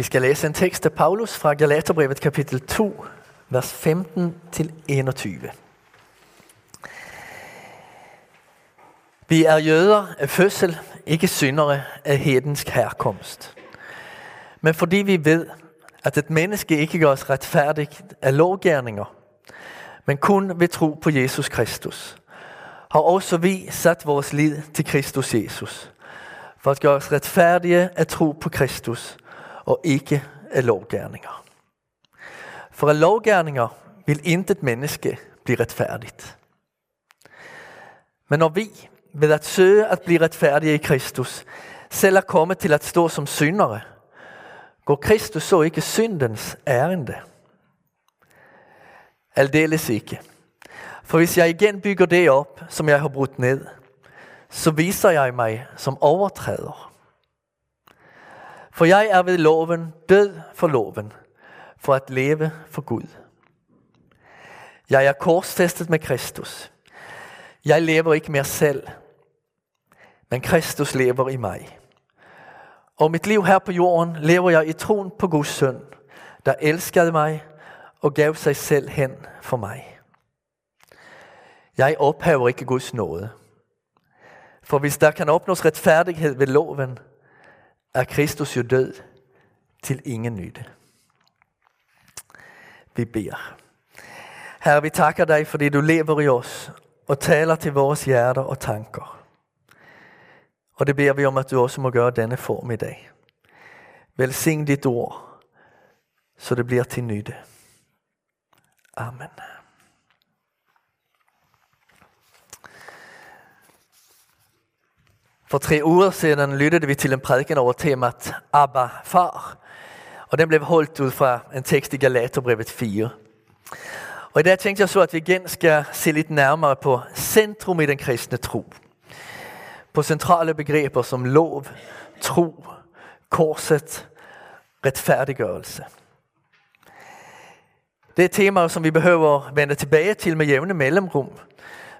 Vi skal læse en tekst af Paulus fra Galaterbrevet kapitel 2, vers 15 til 21. Vi er jøder af fødsel, ikke syndere af hedensk herkomst. Men fordi vi ved, at et menneske ikke gør os retfærdigt af lovgærninger, men kun ved tro på Jesus Kristus, har også vi sat vores lid til Kristus Jesus, for at gøre os retfærdige af tro på Kristus, og ikke af lovgærninger. For af lovgærninger vil intet menneske blive retfærdigt. Men når vi, ved at søge at blive retfærdige i Kristus, selv er kommet til at stå som syndere, går Kristus så ikke syndens ærende. Aldeles ikke. For hvis jeg igen bygger det op, som jeg har brudt ned, så viser jeg mig som overtræder. For jeg er ved loven død for loven, for at leve for Gud. Jeg er korsfæstet med Kristus. Jeg lever ikke mere selv, men Kristus lever i mig. Og mit liv her på jorden lever jeg i troen på Guds søn, der elskede mig og gav sig selv hen for mig. Jeg ophæver ikke Guds nåde. For hvis der kan opnås retfærdighed ved loven, er Kristus jo død til ingen nytte. Vi beder. Herre, vi takker dig, fordi du lever i os og taler til vores hjerter og tanker. Og det beder vi om, at du også må gøre denne form i dag. Velsign dit ord, så det bliver til nytte. Amen. For tre uger siden lyttede vi til en prædiken over temat Abba far. Og den blev holdt ud fra en tekst i Galaterbrevet 4. Og i dag tænkte jeg så, at vi igen skal se lidt nærmere på centrum i den kristne tro. På centrale begreber som lov, tro, korset, retfærdiggørelse. Det er temaer, som vi behøver vende tilbage til med jævne mellemrum,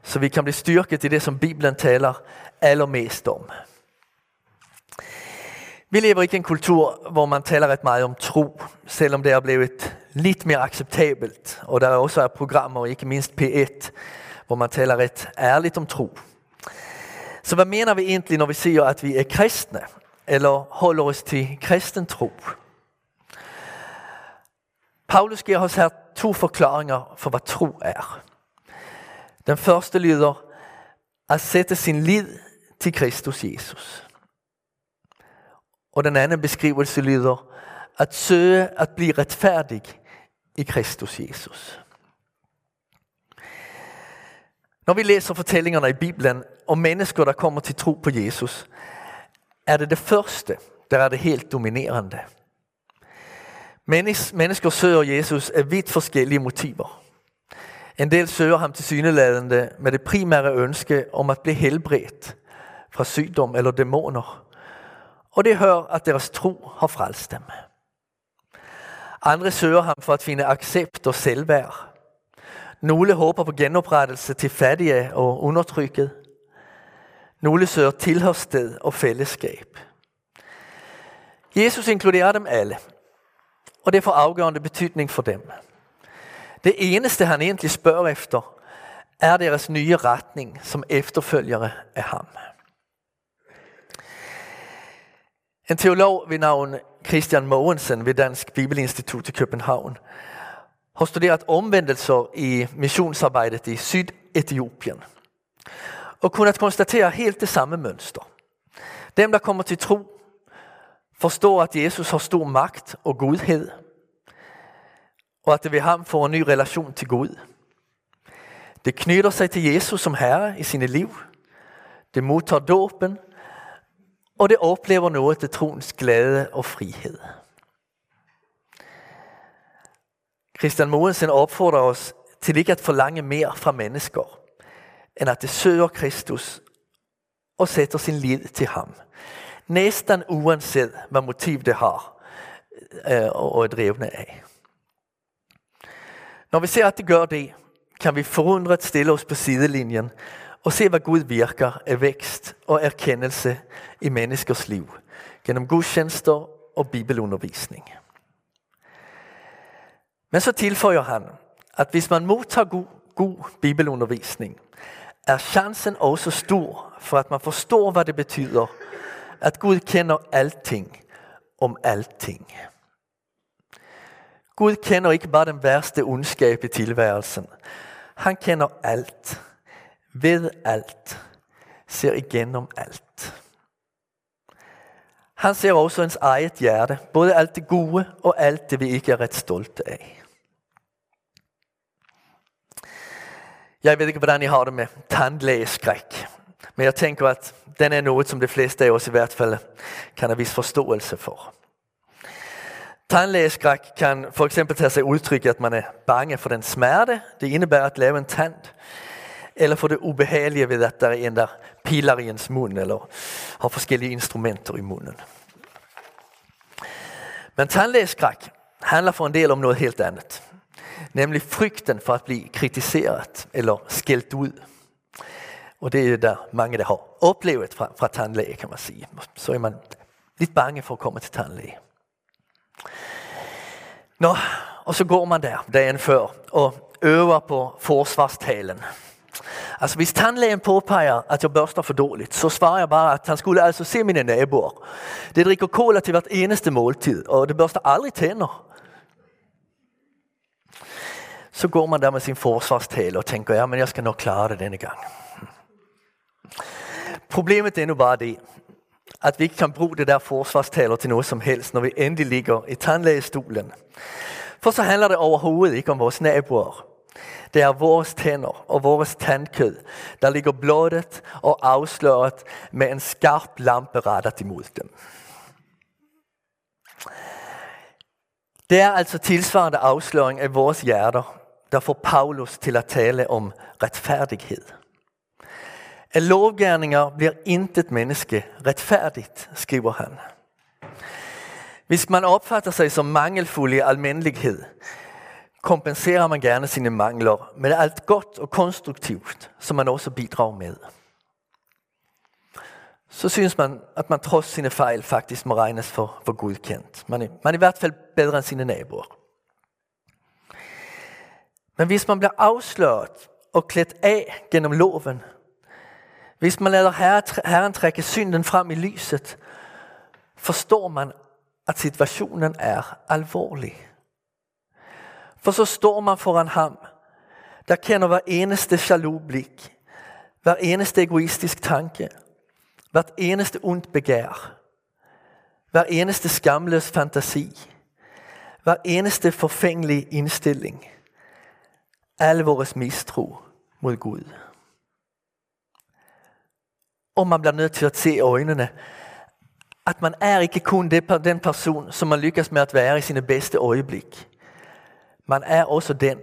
så vi kan blive styrket i det, som Bibelen taler allermest om. Vi lever ikke i en kultur, hvor man taler ret meget om tro, selvom det er blevet lidt mere acceptabelt. Og der er også programmer, ikke mindst P1, hvor man taler ret ærligt om tro. Så hvad mener vi egentlig, når vi siger, at vi er kristne? Eller holder os til kristen tro? Paulus giver os her to forklaringer for, hvad tro er. Den første lyder, at sætte sin lid til Kristus Jesus. Og den anden beskrivelse lyder, at søge at blive retfærdig i Kristus Jesus. Når vi læser fortællingerne i Bibelen om mennesker, der kommer til tro på Jesus, er det det første, der er det helt dominerende. Mennesker søger Jesus af vidt forskellige motiver. En del søger ham til syneladende med det primære ønske om at blive helbredt fra sygdom eller dæmoner. Og det hører, at deres tro har frelst dem. Andre søger ham for at finde accept og selvværd. Nogle håber på genoprettelse til fattige og undertrykket. Nogle søger tilhørssted og fællesskab. Jesus inkluderer dem alle, og det får afgørende betydning for dem. Det eneste han egentlig spørger efter, er deres nye retning som efterfølgere af ham. En teolog ved navn Christian Mogensen ved Dansk Bibelinstitut i København har studeret omvendelser i missionsarbejdet i Sydetiopien og kunnat konstatera helt det samme mønster. Dem, der kommer til tro, forstår, at Jesus har stor magt og godhed, og at det ved ham får en ny relation til Gud. Det knytter sig til Jesus som herre i sine liv. Det modtager dåben, og det oplever noget til troens glæde og frihed. Christian Mogensen opfordrer os til ikke at forlange mere fra mennesker, end at det søger Kristus og sætter sin lid til ham. Næsten uanset hvad motiv det har øh, og er drevne af. Når vi ser at det gør det, kan vi forundret stille os på sidelinjen og se hvad Gud virker af vækst og erkendelse i menneskers liv. Gennem gudstjenester og bibelundervisning. Men så tilføjer han, at hvis man modtager god, god bibelundervisning, er chancen også stor for at man forstår, hvad det betyder, at Gud kender alting om alting. Gud kender ikke bare den værste ondskab i tilværelsen. Han kender alt, ved alt, ser igennem alt. Han ser også ens eget hjerte, både alt det gode og alt det vi ikke er ret stolte af. Jeg ved ikke, hvordan I har det med tandlægeskræk. Men jeg tænker, at den er noget, som de fleste af os i hvert fald kan have vis forståelse for. Tandlægeskræk kan for eksempel tage sig udtryk at man er bange for den smerte, det indebærer at lave en tand, eller for det ubehagelige ved, at der er en, der piler i ens mund, eller har forskellige instrumenter i munden. Men tandlægeskræk handler for en del om noget helt andet. Nemlig frygten for at blive kritiseret eller skældt ud. Og det er der mange, der har oplevet fra, fra tandlæge, kan man sige. Så er man lidt bange for at komme til tandlæge. Nå, og så går man der dagen før og øver på forsvarstalen. Altså hvis tandlægen påpeger, at jeg børster for dårligt, så svarer jeg bare, at han skulle altså se mine naboer. Det drikker cola til hvert eneste måltid, og det børster aldrig tænder. Så går man der med sin forsvarstale og tænker, ja, men jeg skal nok klare det denne gang. Problemet er nu bare det, at vi ikke kan bruge det der forsvarstaler til noget som helst, når vi endelig ligger i tandlægestolen. For så handler det overhovedet ikke om vores naboer. Det er vores tænder og vores tandkød, der ligger blodet og afsløret med en skarp lampe rettet imod dem. Det er altså tilsvarende afsløring af vores hjerter, der får Paulus til at tale om retfærdighed. Af lovgærninger bliver intet menneske retfærdigt, skriver han. Hvis man opfatter sig som mangelfuld i almindelighed, kompenserer man gerne sine mangler med alt godt og konstruktivt, som man også bidrager med. Så synes man, at man trods sine fejl faktisk må regnes for, for godkendt. Man er, man er i hvert fald bedre end sine naboer. Men hvis man bliver afsløret og klædt af gennem loven, hvis man lader Herren trække synden frem i lyset, forstår man, at situationen er alvorlig. For så står man foran ham, der kender hver eneste jaloux blik, hver eneste egoistisk tanke, hvert eneste ondt begær, hver eneste skamløs fantasi, hver eneste forfængelig indstilling, alle vores mistro mod Gud. Og man bliver nødt til at se øjnene, at man er ikke kun det, den person, som man lykkes med at være i sine bedste øjeblik. Man er også den,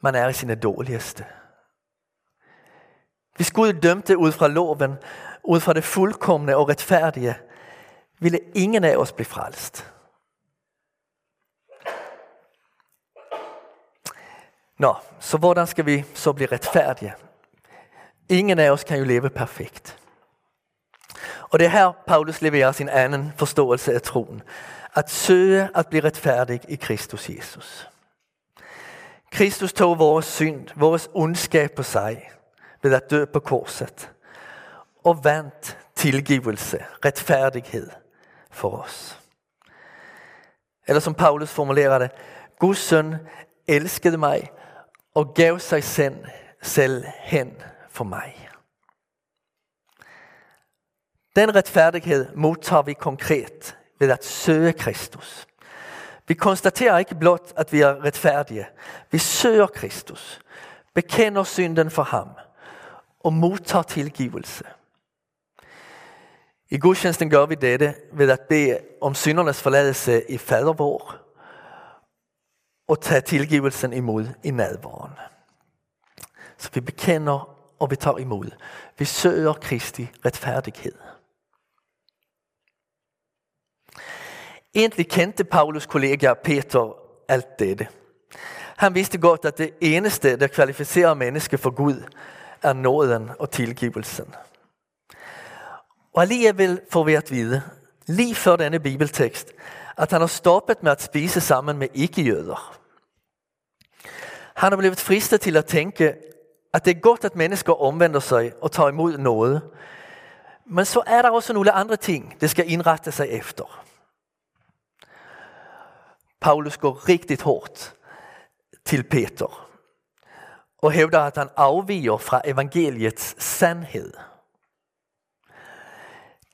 man er i sine dårligste. Hvis Gud dømte ud fra loven, ud fra det fuldkommende og retfærdige, ville ingen af os blive frelst. Nå, så hvordan skal vi så blive retfærdige? Ingen af os kan jo leve perfekt. Og det er her, Paulus leverer sin anden forståelse af troen. At søge at blive retfærdig i Kristus Jesus. Kristus tog vores synd, vores ondskab på sig ved at dø på korset. Og vandt tilgivelse, retfærdighed for os. Eller som Paulus formulerer det, Guds søn elskede mig og gav sig selv hen for mig. Den retfærdighed modtager vi konkret ved at søge Kristus. Vi konstaterer ikke blot, at vi er retfærdige. Vi søger Kristus, bekender synden for ham og modtager tilgivelse. I gudstjenesten gør vi dette ved at bede om syndernes forladelse i fadervor og tage tilgivelsen imod i nadvåren. Så vi bekender og vi tager imod. Vi søger Kristi retfærdighed. Egentlig kendte Paulus kollega Peter alt dette. Han vidste godt, at det eneste, der kvalificerer menneske for Gud, er nåden og tilgivelsen. Og alligevel får vi at vide, lige før denne bibeltekst, At han har stoppet med at spise sammen med ikke-jøder. Han har blevet fristet til at tænke, at det er godt, at mennesker omvender sig og tager imod noget. Men så er der også nogle andre ting, det skal indrette sig efter. Paulus går riktigt hårdt til Peter og hævder, at han afviger fra evangeliets sandhed.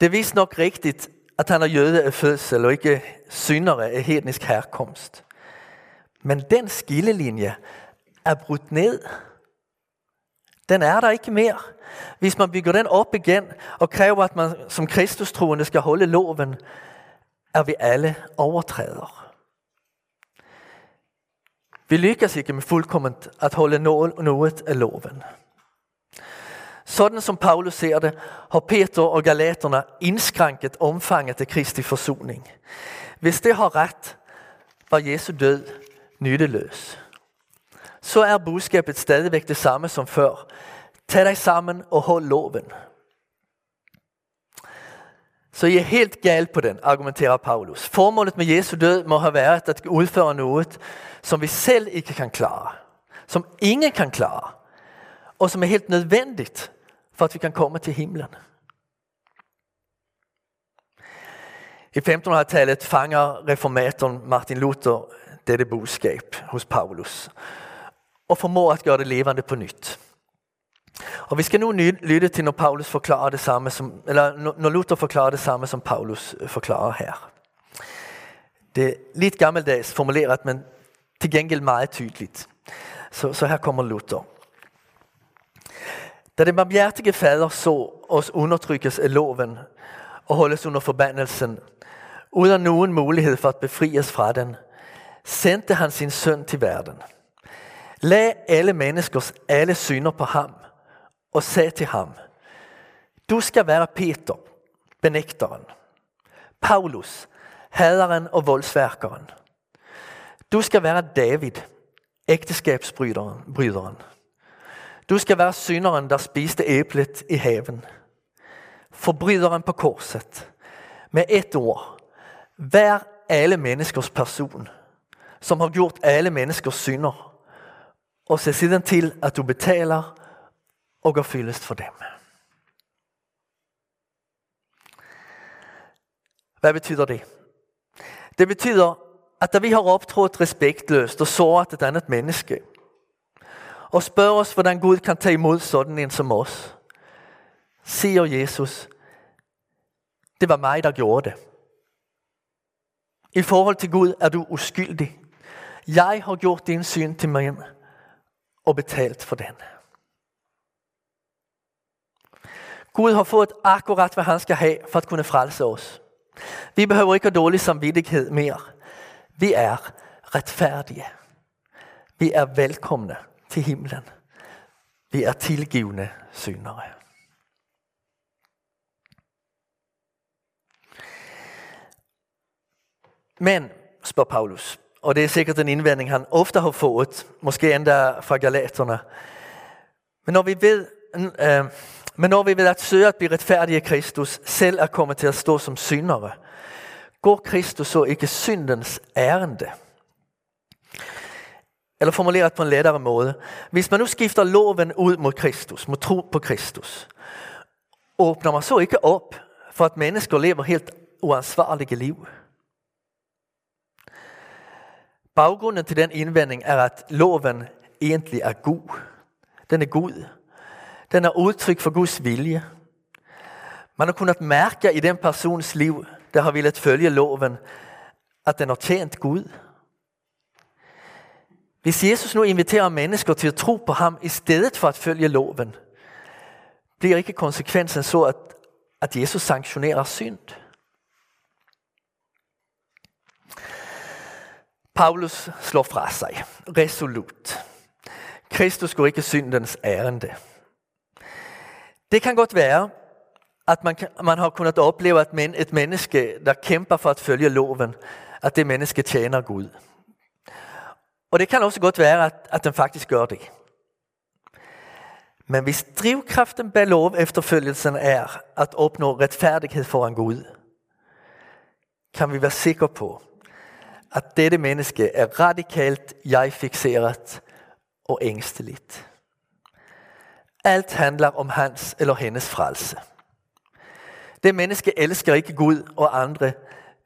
Det er vist nok rigtigt, at han er jøde af fødsel og ikke syndere af hednisk herkomst. Men den skillelinje er brudt ned. Den er der ikke mere. Hvis man bygger den op igen og kræver, at man som kristustroende skal holde loven, er vi alle overtrædere. Vi lykkes ikke med fuldkomment at holde noget af loven. Sådan som Paulus ser det, har Peter og galaterna indskrænket omfanget af Kristi forsoning. Hvis det har ret, var Jesu død nytteløs. Så er budskabet stadigvæk det samme som før. Tag dig sammen og hold loven. Så I er helt galt på den, argumenterer Paulus. Formålet med Jesu død må have været at udføre noget, som vi selv ikke kan klare. Som ingen kan klare. Og som er helt nødvendigt, for at vi kan komme til himlen. I 1500-tallet fanger reformatorn Martin Luther dette budskab hos Paulus og formår at gøre det levende på nytt. Og vi skal nu lytte til, når Paulus forklarer det samme som, eller når Luther forklarer det samme, som Paulus øh, forklarer her. Det er lidt gammeldags formuleret, men til gengæld meget tydeligt. Så, så her kommer Luther. Da den barmhjertige fader så os undertrykkes af loven og holdes under forbandelsen, uden nogen mulighed for at befries fra den, sendte han sin søn til verden. Lag alle menneskers alle synder på ham og sagde til ham, du skal være Peter, benægteren, Paulus, haderen og voldsværkeren. Du skal være David, ægteskabsbryderen. Du skal være synderen, der spiste æblet i haven. Forbryderen på korset. Med et ord. Vær alle menneskers person, som har gjort alle menneskers synder. Og se siden til, at du betaler og gør fyldest for dem. Hvad betyder det? Det betyder, at da vi har optrådt respektløst og såret et andet menneske, og spørger os, hvordan Gud kan tage imod sådan en som os, siger Jesus, det var mig, der gjorde det. I forhold til Gud er du uskyldig. Jeg har gjort din syn til mig og betalt for den. Gud har fået akkurat, hvad han skal have for at kunne frelse os. Vi behøver ikke have dårlig samvittighed mere. Vi er retfærdige. Vi er velkomne til himlen. Vi er tilgivende syndere. Men, spørger Paulus, og det er sikkert en indvending, han ofte har fået, måske endda fra galaterne. Men når vi ved, øh, men når vi ved at søge at blive retfærdige Kristus, selv er kommet til at stå som syndere, går Kristus så ikke syndens ærende. Eller formuleret på en lettere måde. Hvis man nu skifter loven ud mod Kristus, mod tro på Kristus, åbner man så ikke op for at mennesker lever helt uansvarlige liv. Baggrunden til den indvending er, at loven egentlig er god. Den er god. Den er udtryk for Guds vilje. Man har kunnet mærke i den persons liv, der har villet følge loven, at den har tjent Gud. Hvis Jesus nu inviterer mennesker til at tro på ham i stedet for at følge loven, bliver ikke konsekvensen så, at, at Jesus sanktionerer synd. Paulus slår fra sig resolut. Kristus går ikke syndens ærende. Det kan godt være, at man, kan, man har kunnet opleve, at men, et menneske, der kæmper for at følge loven, at det menneske tjener Gud. Og det kan også godt være, at, at den faktisk gør det. Men hvis drivkraften bag lov efterfølgelsen er at opnå retfærdighed foran Gud, kan vi være sikre på, at dette menneske er radikalt jeg-fixeret og ængsteligt. Alt handler om hans eller hendes frelse. Det menneske elsker ikke Gud og andre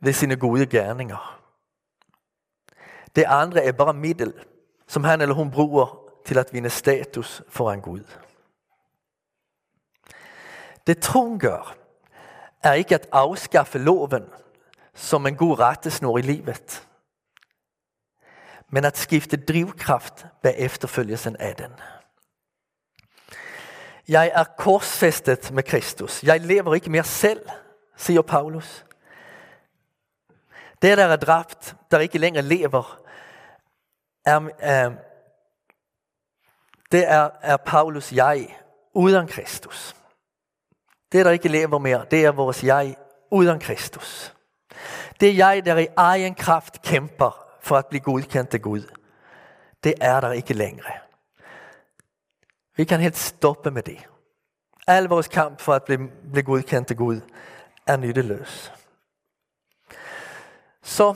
ved sine gode gerninger. Det andre er bare middel, som han eller hun bruger til at vinde status foran Gud. Det troen gør, er ikke at afskaffe loven som en god rettesnor i livet, men at skifte drivkraft bag efterfølgelsen af den. Jeg er korsfæstet med Kristus. Jeg lever ikke mere selv, siger Paulus. Det, der er dræbt, der ikke længere lever, er, øh, det er, er Paulus jeg uden Kristus. Det, der ikke lever mere, det er vores jeg uden Kristus. Det jeg, der i egen kraft kæmper for at blive godkendt af Gud. Det er der ikke længere. Vi kan helt stoppe med det. Al vores kamp for at blive, blive godkendt til Gud er nytteløs. Så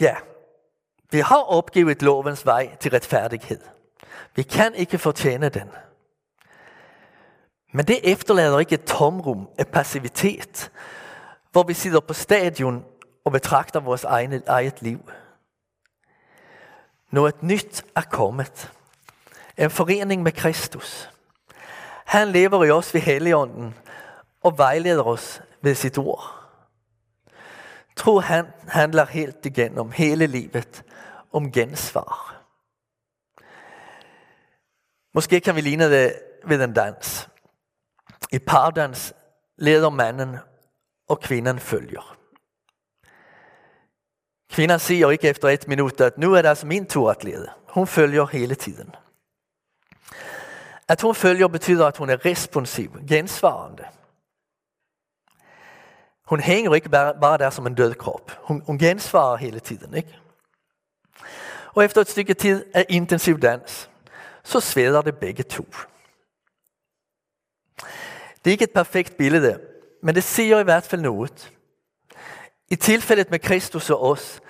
ja, vi har opgivet lovens vej til retfærdighed. Vi kan ikke fortjene den. Men det efterlader ikke et tomrum af passivitet, hvor vi sidder på stadion og betragter vores egne, eget liv. Noget nyt er kommet. En forening med Kristus. Han lever i os ved Helligånden og vejleder os ved sit ord. Tro han handler helt igennem hele livet om gensvar. Måske kan vi ligne det ved en dans. I pardans leder manden og kvinden følger. Kvinden siger ikke efter et minut, at nu er det altså min tur at lede. Hun følger hele tiden. At hun følger betyder, at hun er responsiv, gensvarende. Hun hænger ikke bare, bare der som en død krop. Hun, hun gensvarer hele tiden. Ikke? Og efter et stykke tid af intensiv dans, så sveder det begge to. Det er ikke et perfekt billede, men det siger i hvert fald noget. I tilfældet med Kristus og os,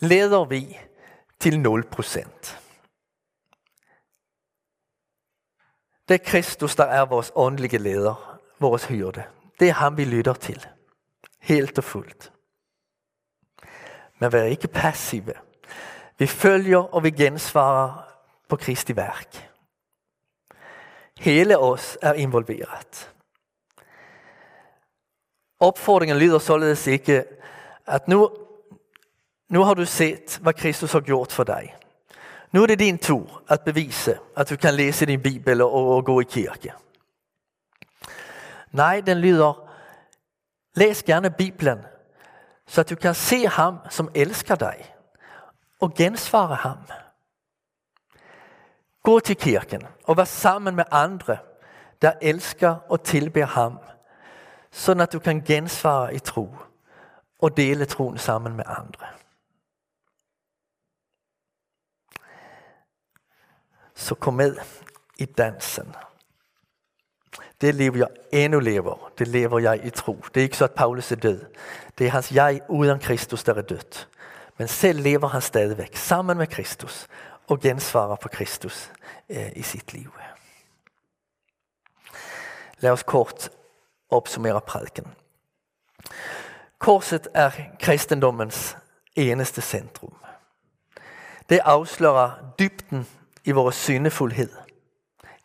leder vi til 0 procent. Det er Kristus, der er vores åndelige leder, vores hyrde. Det er ham, vi lytter til. Helt og fuldt. Men vær ikke passive. Vi følger og vi gensvarer på Kristi værk. Hele os er involveret. Opfordringen lyder således ikke, at nu, nu har du set, hvad Kristus har gjort for dig. Nu er det din tur at bevise, at du kan læse din bibel og, og gå i kirke. Nej, den lyder, læs gerne Bibelen, så at du kan se ham, som elsker dig, og gensvare ham. Gå til kirken og vær sammen med andre, der elsker og tilber ham, så at du kan gensvare i tro og dele troen sammen med andre. Så kom med i dansen. Det lever jeg endnu lever, det lever jeg i tro. Det er ikke så, at Paulus er død. Det er hans jeg uden Kristus, der er dødt. Men selv lever han stadigvæk sammen med Kristus og gensvarer på Kristus eh, i sitt liv. Lad os kort opsummere prædiken. Korset er kristendommens eneste centrum. Det afslører dybden i vores syndefuldhed.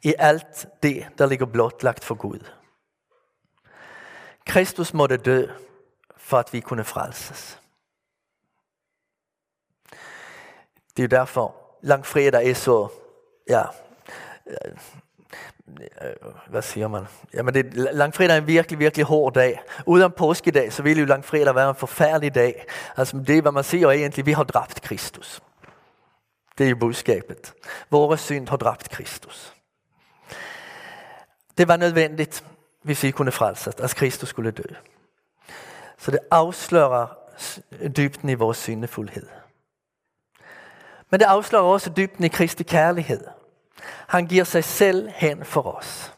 I alt det, der ligger blotlagt for Gud. Kristus måtte dø, for at vi kunne frelses. Det er derfor langfredag er så, ja, øh, hvad siger man? Jamen det, langfredag er en virkelig, virkelig hård dag. Uden påskedag, så ville jo langfredag være en forfærdelig dag. Altså det, hvad man siger er egentlig, vi har dræbt Kristus. Det er jo budskabet. Vores synd har dræbt Kristus. Det var nødvendigt, hvis vi kunne frelses, at Kristus skulle dø. Så det afslører dybden i vores syndefuldhed. Men det afslører også dybden i Kristi kærlighed. Han giver sig selv hen for os.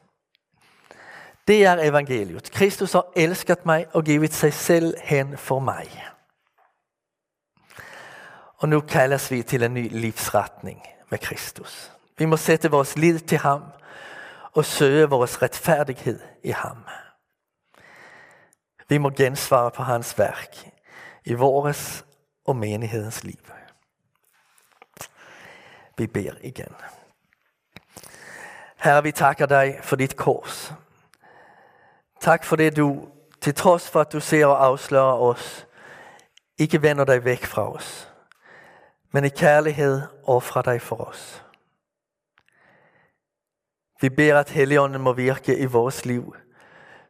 Det er evangeliet. Kristus har elsket mig og givet sig selv hen for mig. Og nu kaldes vi til en ny livsretning med Kristus. Vi må sætte vores lid til ham og søge vores retfærdighed i ham. Vi må gensvare på hans værk i vores og menighedens liv. Vi beder igen. Herre, vi takker dig for dit kors. Tak for det, du, til trods for at du ser og afslører os, ikke vender dig væk fra os, men i kærlighed ofre dig for os. Vi beder, at Helligånden må virke i vores liv,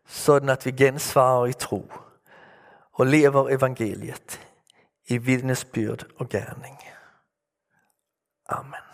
sådan at vi gensvarer i tro og lever evangeliet i vidnesbyrd og gerning. Amen.